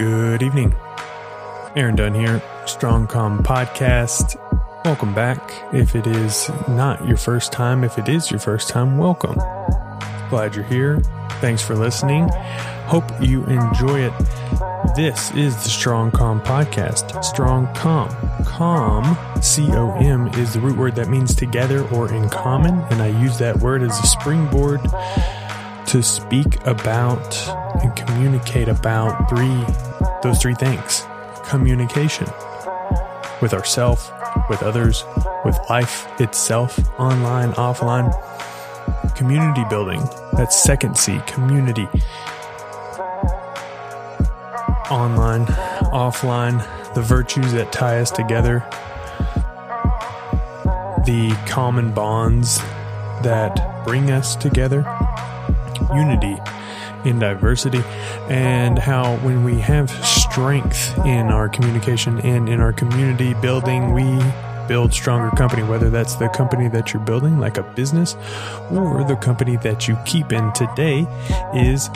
Good evening. Aaron Dunn here, Strong Com Podcast. Welcome back. If it is not your first time, if it is your first time, welcome. Glad you're here. Thanks for listening. Hope you enjoy it. This is the Strong Com Podcast. Strong Com. Com, C O M, is the root word that means together or in common. And I use that word as a springboard to speak about and communicate about three those three things. Communication. With ourself with others with life itself online offline. Community building. That's second c community. Online offline. The virtues that tie us together. The common bonds that bring us together. Unity in diversity and how when we have strength in our communication and in our community building we build stronger company whether that's the company that you're building like a business or the company that you keep. In today is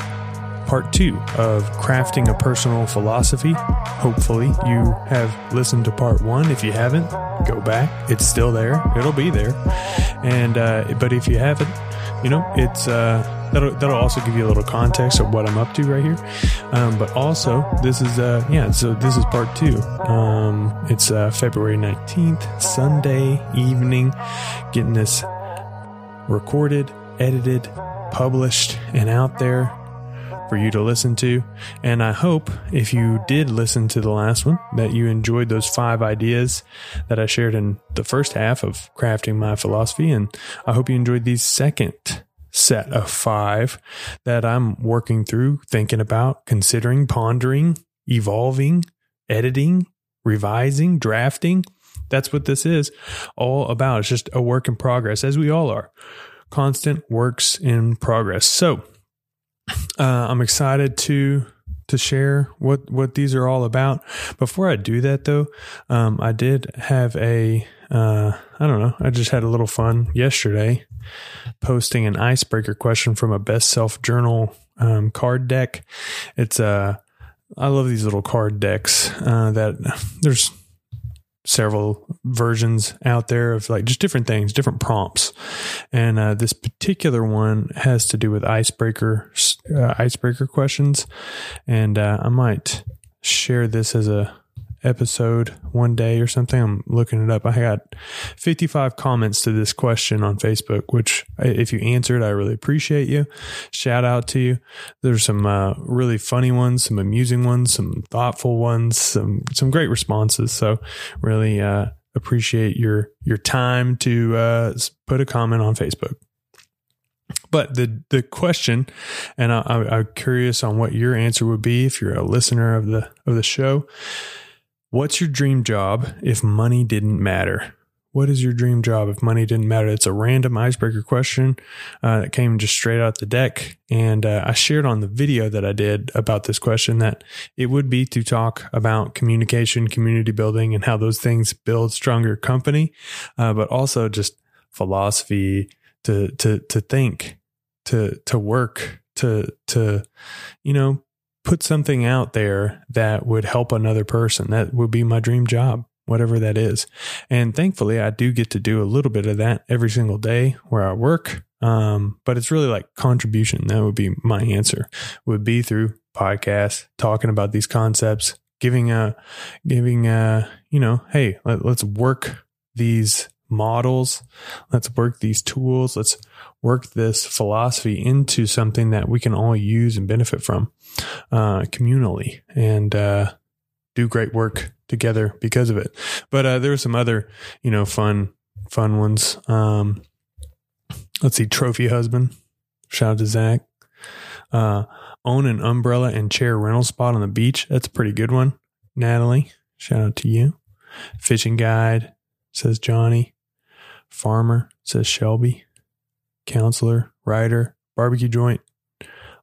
part two of crafting a personal philosophy. Hopefully you have listened to part one. If you haven't go back. It's still there. It'll be there. And uh, but if you haven't you know it's uh that'll that'll also give you a little context of what I'm up to right here. Um, but also, this is uh yeah, so this is part two. Um, it's uh, February nineteenth, Sunday evening, getting this recorded, edited, published, and out there for you to listen to. And I hope if you did listen to the last one that you enjoyed those five ideas that I shared in the first half of crafting my philosophy. And I hope you enjoyed these second set of five that I'm working through, thinking about, considering, pondering, evolving, editing, revising, drafting. That's what this is all about. It's just a work in progress, as we all are. Constant works in progress. So uh, I'm excited to to share what what these are all about. Before I do that, though, um, I did have a uh, I don't know. I just had a little fun yesterday, posting an icebreaker question from a best self journal um, card deck. It's a uh, I love these little card decks uh, that there's several versions out there of like just different things, different prompts. And uh, this particular one has to do with icebreaker uh, icebreaker questions, and uh, I might share this as a episode one day or something. I'm looking it up. I got 55 comments to this question on Facebook, which if you answered, I really appreciate you. Shout out to you. There's some uh, really funny ones, some amusing ones, some thoughtful ones, some some great responses. So really uh, appreciate your your time to uh, put a comment on Facebook. But the the question, and I, I'm curious on what your answer would be if you're a listener of the of the show What's your dream job if money didn't matter? What is your dream job if money didn't matter? It's a random icebreaker question uh, that came just straight out the deck. And uh, I shared on the video that I did about this question that it would be to talk about communication, community building, and how those things build stronger company, uh, but also just philosophy to to to think, to to work, to to you know put something out there that would help another person. That would be my dream job, whatever that is. And thankfully, I do get to do a little bit of that every single day where I work. Um, but it's really like contribution. That would be my answer. Would be through podcasts, talking about these concepts, giving a, giving a, you know, hey, let, let's work these models. Let's work these tools. Let's work this philosophy into something that we can all use and benefit from uh, communally and uh, do great work together because of it. But uh, there are some other, you know, fun, fun ones. Um, let's see, trophy husband. Shout out to Zach. Uh, own an umbrella and chair rental spot on the beach. That's a pretty good one. Natalie, shout out to you. Fishing guide, says Johnny. Farmer, says Shelby. Counselor, writer, barbecue joint,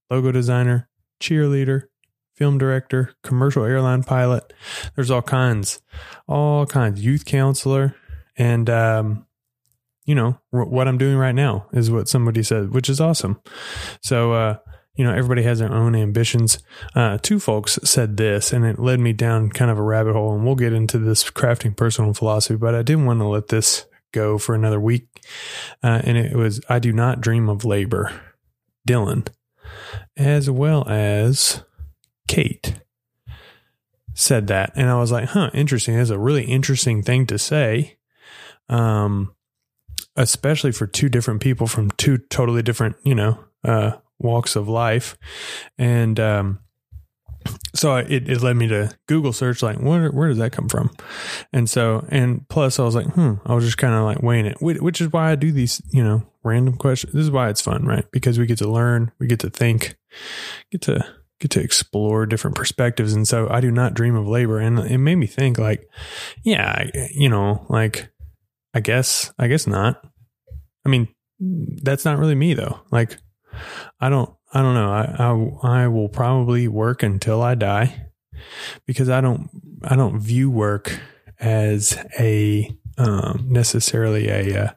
logo designer, cheerleader, film director, commercial airline pilot. There's all kinds, all kinds. Youth counselor, and um, you know what I'm doing right now is what somebody said, which is awesome. So uh, you know, everybody has their own ambitions. Uh, two folks said this, and it led me down kind of a rabbit hole. And we'll get into this crafting personal philosophy, but I didn't want to let this go for another week. Uh, and it was, I do not dream of labor. Dylan, as well as Kate said that. And I was like, huh, interesting. That's a really interesting thing to say. Um, especially for two different people from two totally different, you know, uh, walks of life. And, um, so it, it led me to Google search, like, where, where does that come from? And so, and plus I was like, hmm, I was just kind of like weighing it, which is why I do these, you know, random questions. This is why it's fun, right? Because we get to learn, we get to think, get to, get to explore different perspectives. And so I do not dream of labor. And it made me think like, yeah, you know, like, I guess, I guess not. I mean, that's not really me though. Like, I don't, I don't know. I, I, I will probably work until I die because I don't, I don't view work as a, um, necessarily a, uh,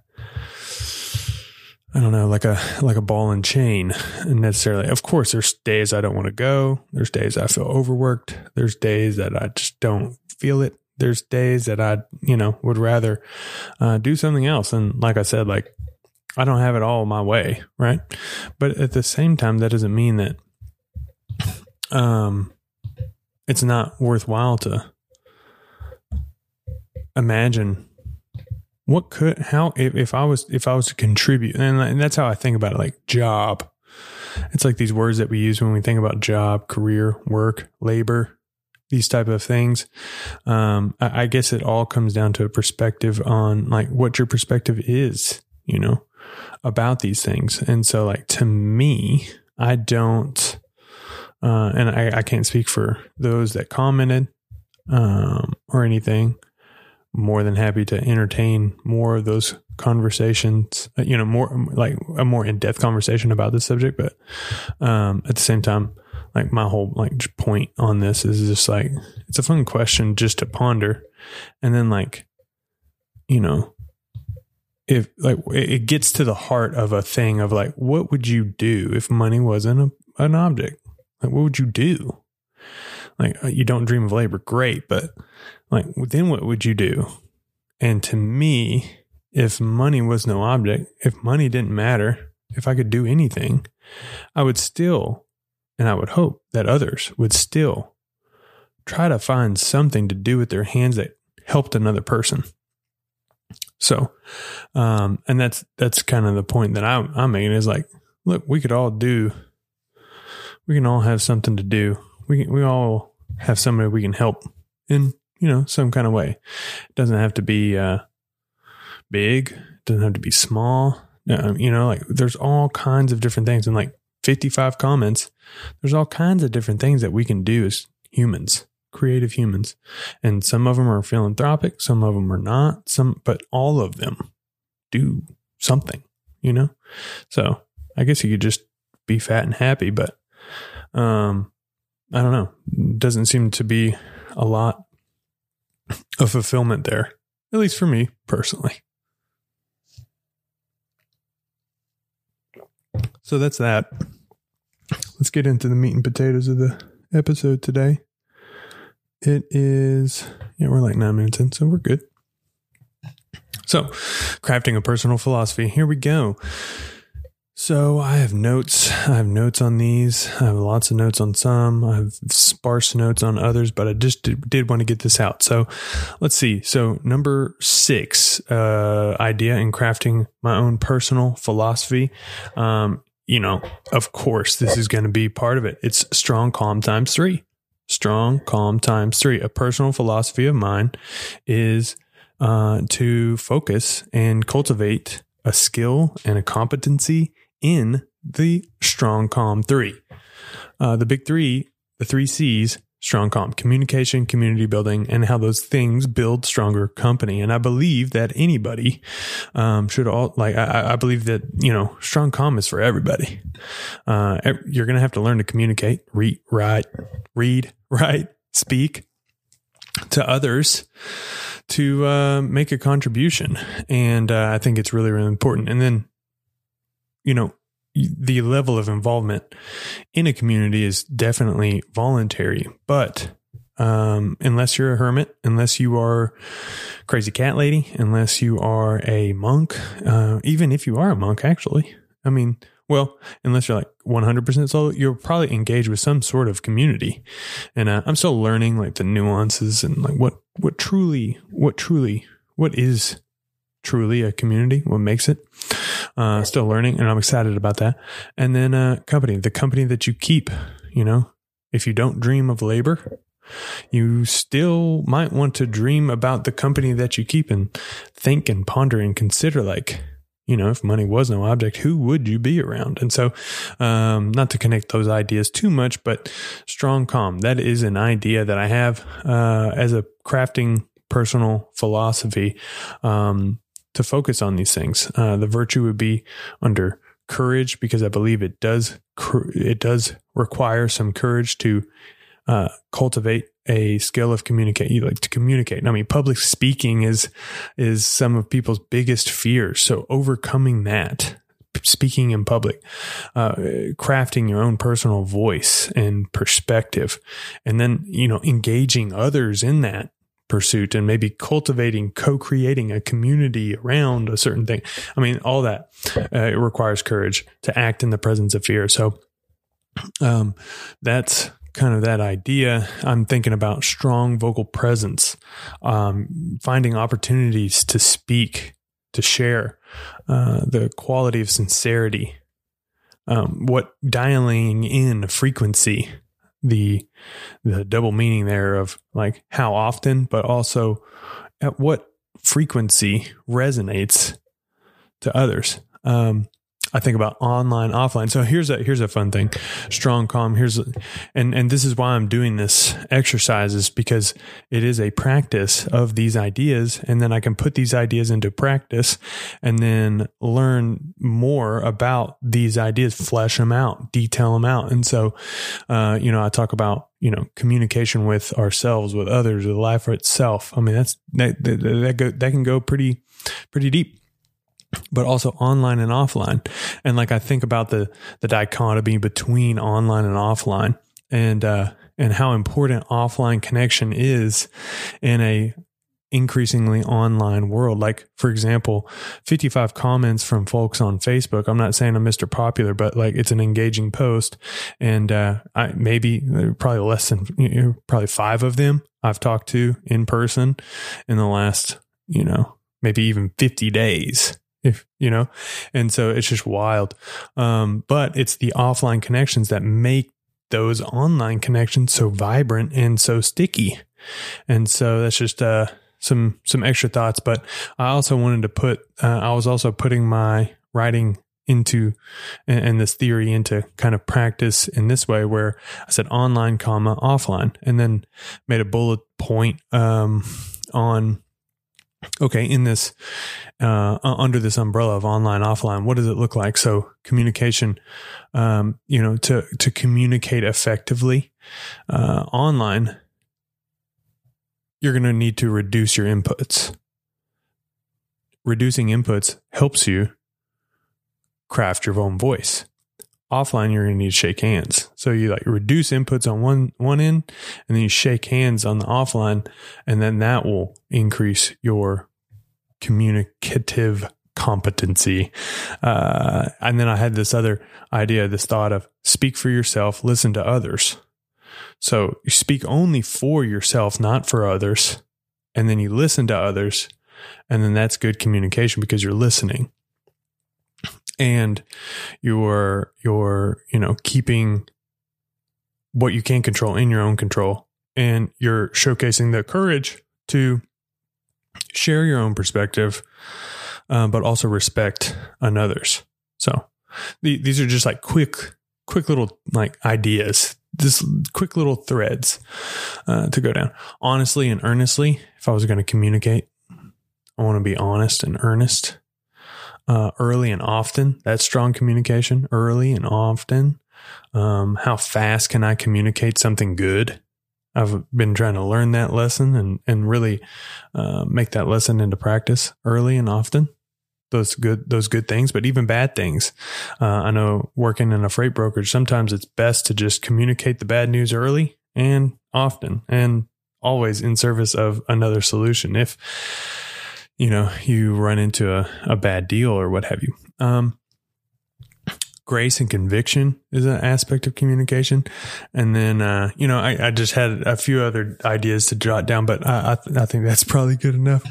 I don't know, like a like a ball and chain necessarily. Of course, there's days I don't want to go. There's days I feel overworked. There's days that I just don't feel it. There's days that I, you know, would rather uh, do something else. And like I said, like I don't have it all my way, right? But at the same time, that doesn't mean that um, it's not worthwhile to imagine what could how if, if I was if I was to contribute, and, and that's how I think about it, like job. It's like these words that we use when we think about job, career, work, labor, these type of things. Um, I, I guess it all comes down to a perspective on like what your perspective is, you know about these things. And so, like, to me, I don't, uh, and I, I can't speak for those that commented um, or anything. More than happy to entertain more of those conversations, uh, you know, more like a more in depth conversation about this subject. But um, at the same time, like my whole like point on this is just like it's a fun question just to ponder, and then like, you know, if like it gets to the heart of a thing of like what would you do if money wasn't a, an object? Like what would you do? Like uh, you don't dream of labor. Great. But like then what would you do? And to me if money was no object if money didn't matter if i could do anything i would still and i would hope that others would still try to find something to do with their hands that helped another person so, um, and that's, that's kind of the point that I'm, I'm making is like, look, we could all do, we can all have something to do. We, we all have somebody we can help in, you know, some kind of way. It doesn't have to be, uh, big. It doesn't have to be small. Uh, you know, like there's all kinds of different things and like 55 comments. There's all kinds of different things that we can do as humans creative humans. And some of them are philanthropic, some of them are not, some, but all of them do something, you know? So I guess you could just be fat and happy, but, um, I don't know. Doesn't seem to be a lot of fulfillment there, at least for me personally. So that's that. Let's get into the meat and potatoes of the episode today. It is, yeah, we're like nine minutes in, so we're good. So, crafting a personal philosophy. Here we go. So, I have notes. I have notes on these. I have lots of notes on some. I have sparse notes on others, but I just did, did want to get this out. So, let's see. So, number six uh, idea in crafting my own personal philosophy. Um, you know, of course, this is going to be part of it. It's strong, com times three. Strong, com times three. A personal philosophy of mine is uh, to focus and cultivate a skill and a competency in the strong, com three. Uh, the big three, the three C's strong comp communication community building and how those things build stronger company. And i believe that anybody um, should all like I, I, believe that you know strong com is for everybody. Uh, you're gonna have to learn to communicate read write read write speak to others to uh, make a contribution. And uh, i think it's really really important. And then you know the level of involvement in a community is definitely voluntary, but um, unless you're a hermit, unless you are crazy cat lady, unless you are a monk, uh, even if you are a monk, actually, I mean, well, unless you're like 100% solo, you'll probably engage with some sort of community. And uh, I'm still learning like the nuances and like what, what truly, what truly, what is truly a community, what makes it. Uh, still learning and I'm excited about that. And then, uh, company, the company that you keep, you know, if you don't dream of labor, you still might want to dream about the company that you keep and think and ponder and consider like, you know, if money was no object, who would you be around? And so, um, not to connect those ideas too much, but strong com. That is an idea that I have, uh, as a crafting personal philosophy, um, to focus on these things. Uh, the virtue would be under courage because I believe it does, it does require some courage to uh, cultivate a skill of communicate you like to communicate i mean public speaking is is some of people's biggest fears so overcoming that speaking in public uh, crafting your own personal voice and perspective and then you know engaging others in that pursuit and maybe cultivating co-creating a community around a certain thing. I mean all that uh, it requires courage to act in the presence of fear. So um, that's kind of that idea, I'm thinking about strong vocal presence, um, finding opportunities to speak, to share, uh, the quality of sincerity, um, what dialing in frequency, the the double meaning there of like how often, but also at what frequency resonates to others. Um, I think about online, offline. So here's a here's a fun thing. Strong com. Here's a, and and this is why I'm doing this exercise is because it is a practice of these ideas, and then I can put these ideas into practice, and then learn more about these ideas, flesh them out, detail them out. And so, uh, you know, I talk about you know communication with ourselves, with others, with life for itself. I mean, that's that that, that, go, that can go pretty pretty deep but also online and offline. And like I think about the the dichotomy between online and offline and uh and how important offline connection is in a increasingly online world. Like, for example, 55 comments from folks on Facebook. I'm not saying I'm Mr. Popular, but like it's an engaging post. And, uh, I maybe probably less than, you know, probably five of them I've talked to in person in the last, you know, maybe even 50 days if you know? And so it's just wild. Um, but it's the offline connections that make those online connections so vibrant and so sticky. And so that's just uh, some some extra thoughts. But i also wanted to put uh, i was also putting my writing into and, and this theory into kind of practice in this way where i said online comma offline and then made a bullet point um, on okay, in this, uh, under this umbrella of online, offline, what does it look like? So communication, um, you know, to, to communicate effectively, uh, online, you're going to need to reduce your inputs. Reducing inputs helps you craft your own voice offline you're going to need to shake hands so you like reduce inputs on one one end and then you shake hands on the offline and then that will increase your communicative competency. Uh, and then i had this other idea this thought of speak for yourself listen to others. So you speak only for yourself not for others and then you listen to others and then that's good communication because you're listening. And you're you're you know keeping what you can control in your own control and you're showcasing the courage to share your own perspective um, but also respect another's so the, these are just like quick quick little like ideas this quick little threads uh, to go down honestly and earnestly if i was going to communicate i want to be honest and earnest uh, early and often. That's strong communication, early and often. Um, how fast can I communicate something good? I've been trying to learn that lesson and, and really uh, make that lesson into practice early and often. those good those good things, but even bad things. Uh, I know working in a freight brokerage, sometimes it's best to just communicate the bad news early and often, and always in service of another solution. If you know you run into a, a bad deal or what have you. Um, grace and conviction is an aspect of communication. And then, uh, you know, I, I, just had a few other ideas to jot down, but I, I, th- I think that's probably good enough,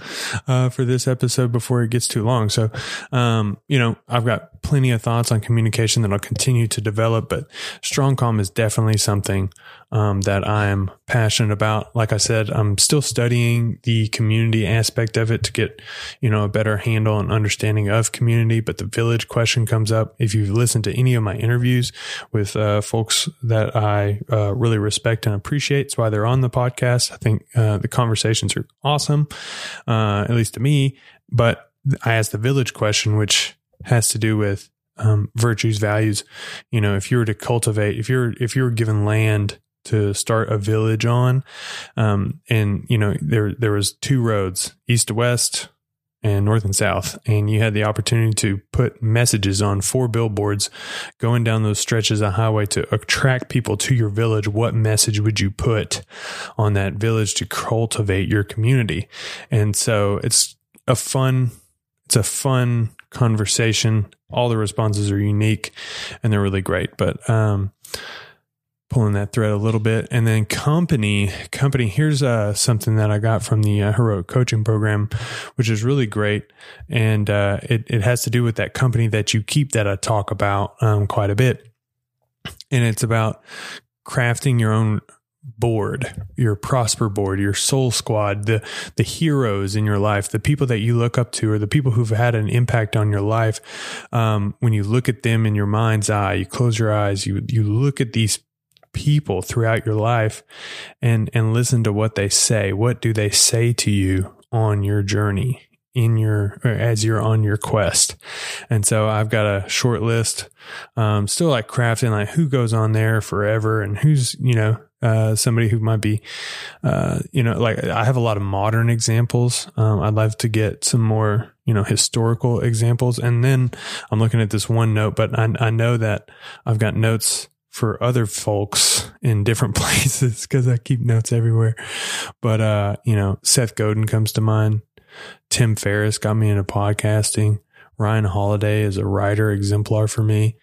uh, for this episode before it gets too long. So, um, you know, I've got plenty of thoughts on communication that I'll continue to develop, but strong com is definitely something um, that I'm passionate about. Like I said, I'm still studying the community aspect of it to get, you know, a better handle and understanding of community. But the village question comes up. If you've listened to any of my interviews with uh, folks that I uh, really respect and appreciate, it's why they're on the podcast. I think uh, the conversations are awesome, uh, at least to me. But I asked the village question, which has to do with um, virtues, values. You know, if you were to cultivate, if you're if you were given land to start a village on. Um, and you know, there, there was two roads, east to west and north and south. And you had the opportunity to put messages on four billboards going down those stretches of highway to attract people to your village. What message would you put on that village to cultivate your community? And so it's a fun, it's a fun conversation. All the responses are unique and they're really great. But, um, pulling that thread a little bit. And then company, company, here's uh, something that I got from the uh, Heroic Coaching Program, which is really great. And uh, it, it has to do with that company that you keep that I talk about um, quite a bit. And it's about crafting your own board, your prosper board, your soul squad, the the heroes in your life, the people that you look up to, or the people who've had an impact on your life. Um, when you look at them in your mind's eye, you close your eyes, you you look at these people throughout your life and and listen to what they say what do they say to you on your journey in your as you're on your quest and so i've got a short list um still like crafting like who goes on there forever and who's you know uh, somebody who might be, uh, you know, like I have a lot of modern examples. Um, I'd love to get some more, you know, historical examples. And then I'm looking at this one note, but I, I know that I've got notes for other folks in different places because I keep notes everywhere. But, uh, you know, Seth Godin comes to mind. Tim Ferriss got me into podcasting. Ryan Holiday is a writer exemplar for me.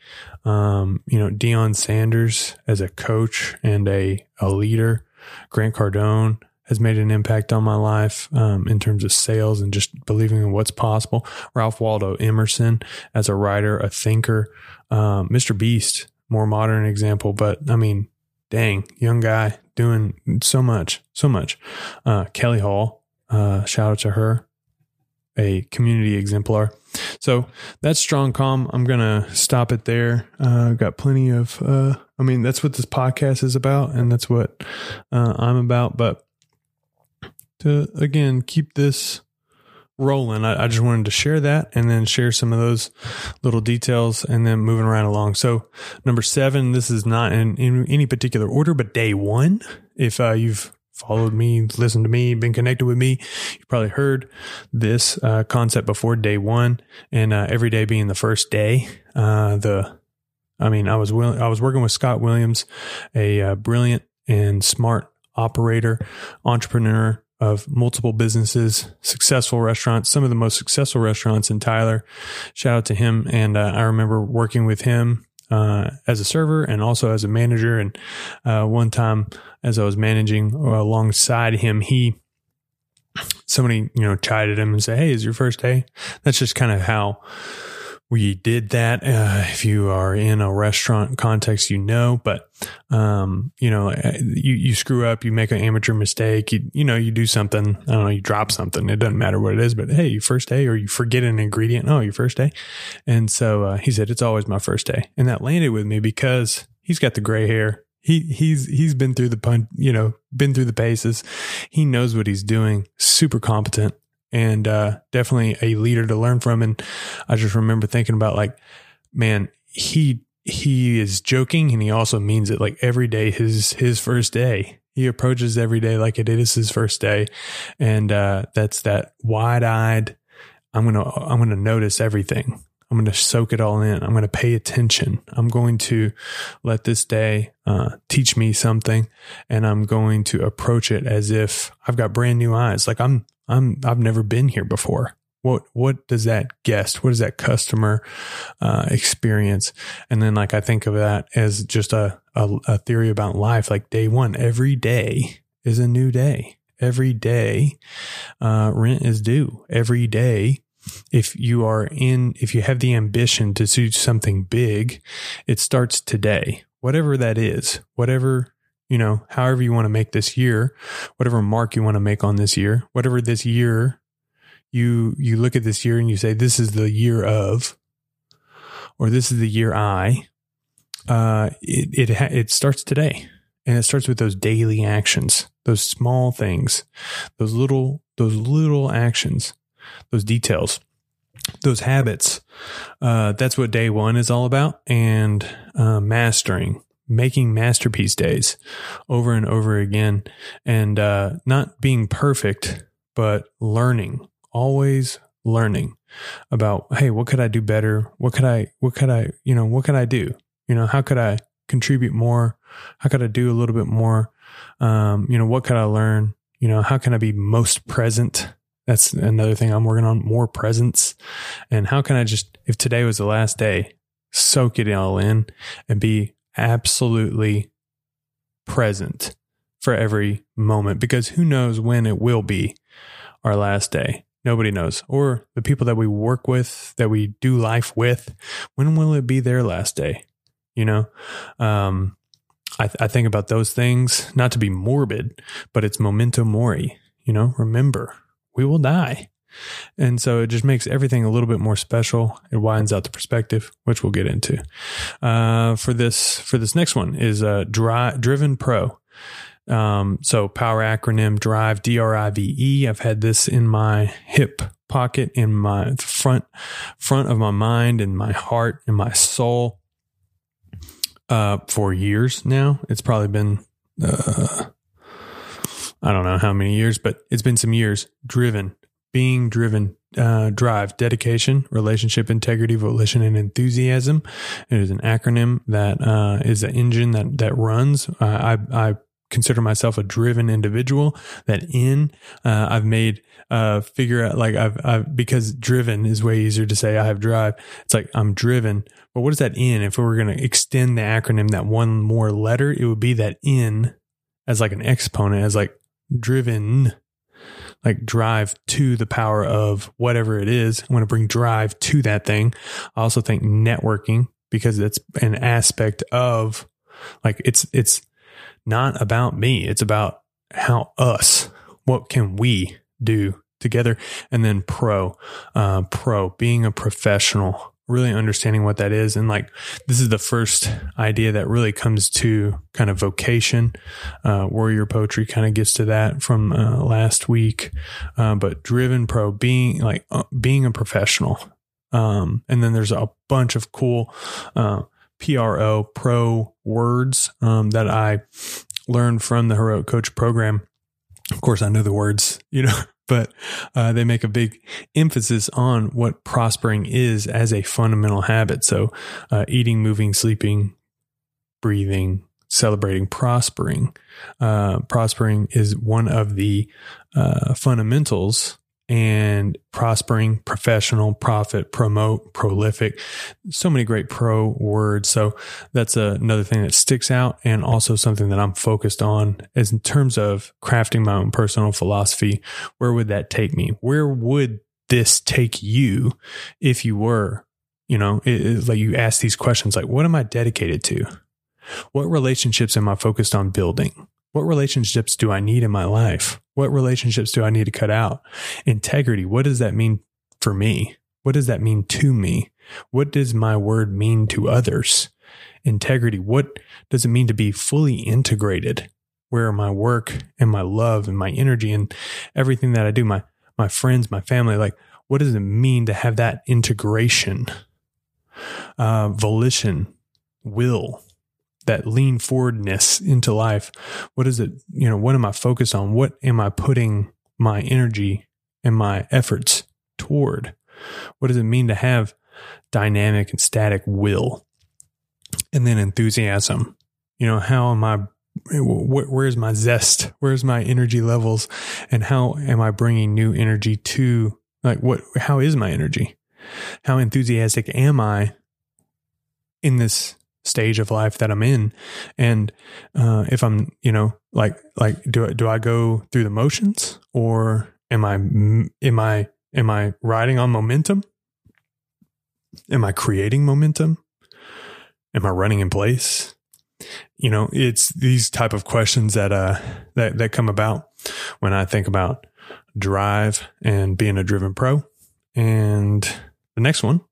Um, you know, Deion Sanders as a coach and a, a leader. Grant Cardone has made an impact on my life um, in terms of sales and just believing in what's possible. Ralph Waldo Emerson as a writer, a thinker. Um, Mr. Beast more modern example, but I mean, dang, young guy doing so much, so much. Uh, Kelly Hall, uh, shout out to her, a community exemplar. So that's strong com. I'm gonna stop it there. Uh, got plenty of. Uh, I mean, that's what this podcast is about, and that's what uh, I'm about. But to again keep this rolling. I, I, just wanted to share that and then share some of those little details and then moving right along. So number seven, this is not in, in any particular order, but day one. If uh, you've followed me, listened to me, been connected with me, you probably heard this uh, concept before day one and uh, every day being the first day. Uh, the, I mean, I was I was working with Scott Williams, a uh, brilliant and smart operator, entrepreneur, of multiple businesses, successful restaurants, some of the most successful restaurants in Tyler. Shout out to him. And uh, I remember working with him uh, as a server and also as a manager. And uh, one time, as I was managing alongside him, he somebody you know chided him and said, "Hey, is your first day?" That's just kind of how we did that. Uh, if you are in a restaurant context, you know, but, um, you know, uh, you, you screw up, you make an amateur mistake, you, you know, you do something, I don't know, you drop something. It doesn't matter what it is, but hey, your first day or you forget an ingredient. Oh, your first day. And so, uh, he said, it's always my first day. And that landed with me because he's got the gray hair. He, he's, he's been through the pun, you know, been through the paces. He knows what he's doing, super competent and uh, definitely a leader to learn from. And I just remember thinking about like, man, he he is joking and he also means it. Like every day, his his first day. He approaches every day like it is his first day, and uh, that's that wide eyed, I'm to, I'm to notice everything. I'm going to soak it all in. I'm going to pay attention. I'm going to let this day uh, teach me something, and I'm going to approach it as if I've got brand new eyes. Like I'm, I'm, I've never been here before. What, what does that guest, what does that customer uh, experience? And then, like, I think of that as just a, a, a theory about life. Like day one, every day is a new day. Every day, uh, rent is due. Every day, if you are in, if you have the ambition to do something big, it starts today, whatever that is, whatever, you know, however you want to make this year, whatever mark you want to make on this year, whatever this year you, you look at this year and you say, this is the year of, or this is the year I, uh, it, it, it starts today. And it starts with those daily actions, those small things, those little, those little actions those details, those habits. Uh, that's what day one is all about. And uh, mastering, making masterpiece days over and over again, and uh, not being perfect, but learning, always learning about hey what could i do better? What could i what could i you know what could i do? You know how could i contribute more? How could i do a little bit more? Um, you know what could i learn? You know how can i be most present that's another thing I'm working on more presence. And how can I just, if today was the last day, soak it all in and be absolutely present for every moment because who knows when it will be our last day. Nobody knows. Or the people that we work with, that we do life with, when will it be their last day? You know, um, I, th- I think about those things, not to be morbid, but it's memento mori. You know, remember, we will die. And so it just makes everything a little bit more special. It widens out the perspective, which we'll get into. Uh, for this, for this next one is uh, Dri- Driven Pro. Um, so power acronym Drive D R I V E. I've had this in my hip pocket, in my front front of my mind, in my heart, in my soul, uh, for years now. It's probably been uh, I don't know how many years, but it's been some years driven, being driven, uh, drive, dedication, relationship, integrity, volition, and enthusiasm. It is an acronym that uh, is an engine that that runs. Uh, I I consider myself a driven individual. That in uh, I've made uh, figure out like I've I've because driven is way easier to say. I have drive. It's like I'm driven. But what is that in? If we were going to extend the acronym that one more letter, it would be that in as like an exponent, as like driven, like drive to the power of whatever it is. I want to bring drive to that thing. I also think networking because it's an aspect of like it's, it's not about me. It's about how us, what can we do together? And then pro, uh, pro being a professional really understanding what that is. And like, this is the first idea that really comes to kind of vocation. Uh, warrior poetry kind of gets to that from uh, last week. Uh, but driven pro being like uh, being a professional. Um, and then there's a bunch of cool, uh, PRO pro words, um, that I learned from the heroic coach program. Of course, I know the words, you know, but uh, they make a big emphasis on what prospering is as a fundamental habit. So, uh, eating, moving, sleeping, breathing, celebrating, prospering. Uh, prospering is one of the uh, fundamentals and prospering, professional, profit, promote, prolific. So many great pro words. So that's another thing that sticks out and also something that I'm focused on is in terms of crafting my own personal philosophy. Where would that take me? Where would this take you if you were, you know, like you ask these questions like, what am I dedicated to? What relationships am I focused on building? What relationships do I need in my life? What relationships do I need to cut out? Integrity. What does that mean for me? What does that mean to me? What does my word mean to others? Integrity. What does it mean to be fully integrated? Where my work and my love and my energy and everything that I do, my, my friends, my family, like, what does it mean to have that integration? Uh, volition, will, that lean forwardness into life. What is it? You know, what am I focused on? What am I putting my energy and my efforts toward? What does it mean to have dynamic and static will? And then enthusiasm. You know, how am I where's my zest where's my energy levels and how am i bringing new energy to like what how is my energy how enthusiastic am i in this stage of life that i'm in. And uh, if i'm you know like like do I, do i go through the motions or am i am i am i riding on momentum? Am i creating momentum? Am i running in place? You know, it's these type of questions that, uh, that, that come about when I think about drive and being a driven pro. And the next one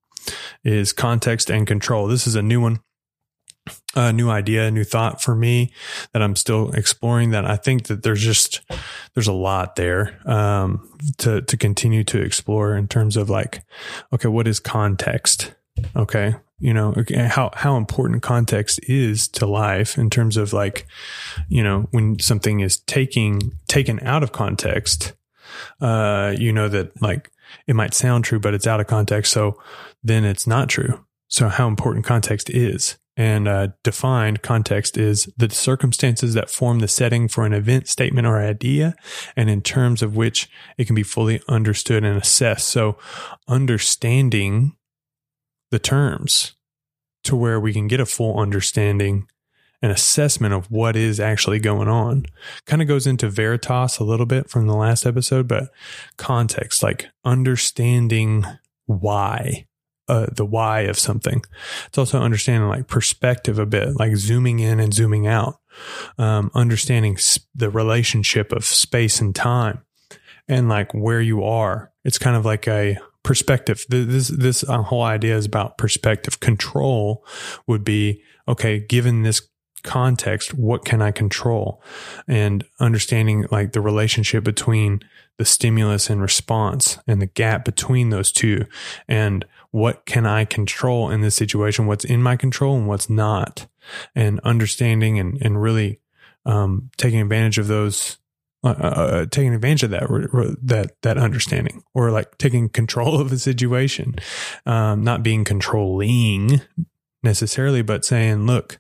is context and control. This is a new one, a new idea, a new thought for me that I'm still exploring that I think that there's just, there's a lot there, um, to, to continue to explore in terms of like, okay, what is context? Okay. You know how how important context is to life in terms of like you know when something is taking taken out of context uh you know that like it might sound true but it's out of context. So then it's not true. So how important context is and uh, defined context is the circumstances that form the setting for an event, statement, or idea, and in terms of which it can be fully understood and assessed. So, understanding the terms to where we can get a full understanding and assessment of what is actually going on. Kind of goes into Veritas a little bit from the last episode, but context, like understanding why, uh, the why of something. It's also understanding like perspective a bit, like zooming in and zooming out, um, understanding sp- the relationship of space and time and like where you are. It's kind of like a perspective. This this uh, whole idea is about perspective. Control would be okay. Given this context, what can I control? And understanding like the relationship between the stimulus and response and the gap between those two, and what can I control in this situation? What's in my control and what's not, and understanding and and really um, taking advantage of those uh, uh, uh, taking advantage of that that that understanding or like taking control of the situation um, not being controlling necessarily but saying look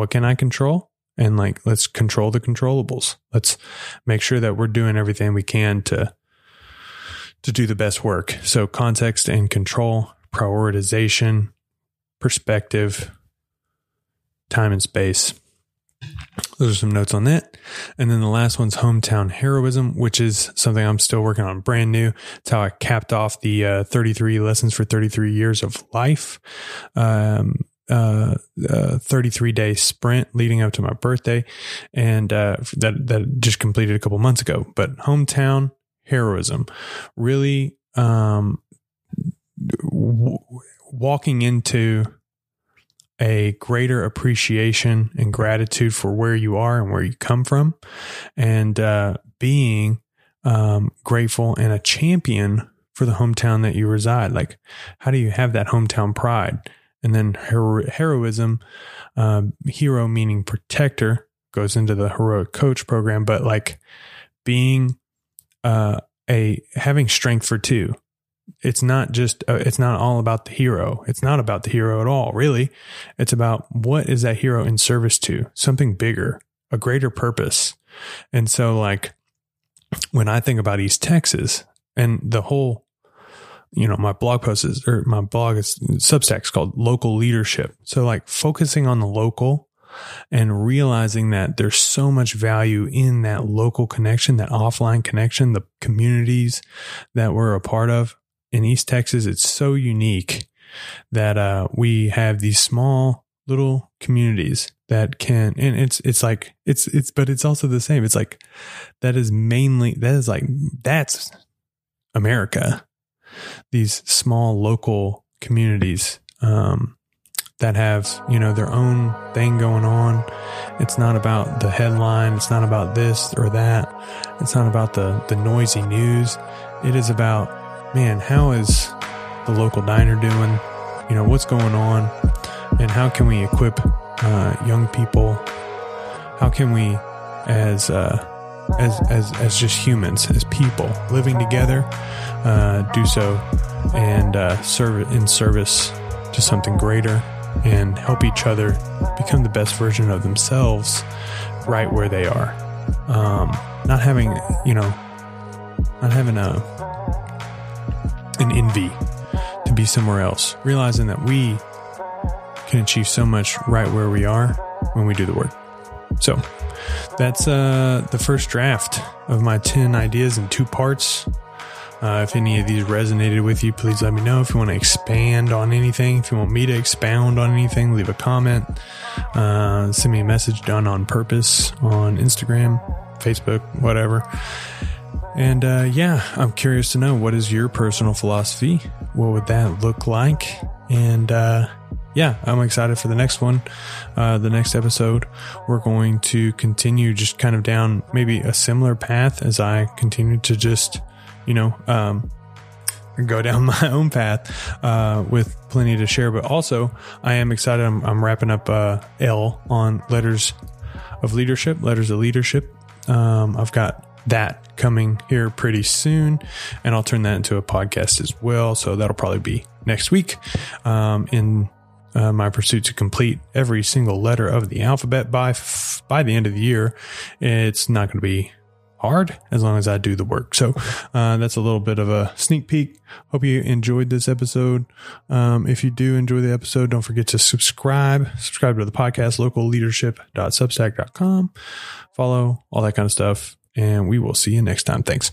what can i control and like let's control the controllables let's make sure that we're doing everything we can to to do the best work so context and control prioritization perspective time and space those are some notes on that. And then the last one's hometown heroism, which is something I'm still working on brand new. It's how I capped off the uh, 33 lessons for 33 years of life. Um, uh, uh, 33 day sprint leading up to my birthday. And, uh, that, that just completed a couple months ago, but hometown heroism really, um, w- walking into a greater appreciation and gratitude for where you are and where you come from, and uh, being um, grateful and a champion for the hometown that you reside. Like, how do you have that hometown pride? And then hero- heroism, um, hero meaning protector, goes into the heroic coach program, but like being uh, a having strength for two. It's not just uh, it's not all about the hero. It's not about the hero at all really. It's about what is that hero in service to? Something bigger a greater purpose. And so like when i think about east texas and the whole you know my blog post is or my blog is substack's called local leadership. So like focusing on the local and realizing that there's so much value in that local connection, that offline connection, the communities that we're a part of. In East Texas, it's so unique that uh, we have these small little communities that can and it's it's like it's it's but it's also the same. It's like that is mainly that is like that's america these small local communities um that have you know their own thing going on it's not about the headline it's not about this or that it's not about the the noisy news it is about man, how is the local diner doing? You know, what's going on? And how can we equip uh, young people? How can we, as, uh, as, as, as just humans, as people living together, uh, do so and uh, serve in service to something greater and help each other become the best version of themselves right where they are. Um, not having, you know, not having a an envy to be somewhere else, realizing that we can achieve so much right where we are when we do the work. So that's uh, the first draft of my 10 ideas in two parts. Uh, if any of these resonated with you, please let me know. If you want to expand on anything, if you want me to expound on anything, leave a comment. Uh, send me a message done on purpose on Instagram, Facebook, whatever. And uh, yeah, I'm curious to know what is your personal philosophy? What would that look like? And uh, yeah, I'm excited for the next one. Uh, the next episode, we're going to continue just kind of down maybe a similar path as I continue to just, you know, um, go down my own path uh, with plenty to share. But also, I am excited. I'm, I'm wrapping up uh, L on letters of leadership, letters of leadership. Um, I've got that coming here pretty soon, and I'll turn that into a podcast as well. So that'll probably be next week. Um, in uh, my pursuit to complete every single letter of the alphabet by f- by the end of the year, it's not going to be hard as long as I do the work. So uh, that's a little bit of a sneak peek. Hope you enjoyed this episode. Um, if you do enjoy the episode, don't forget to subscribe. Subscribe to the podcast, localleadership.substack.com. Follow all that kind of stuff, and we will see you next time. Thanks.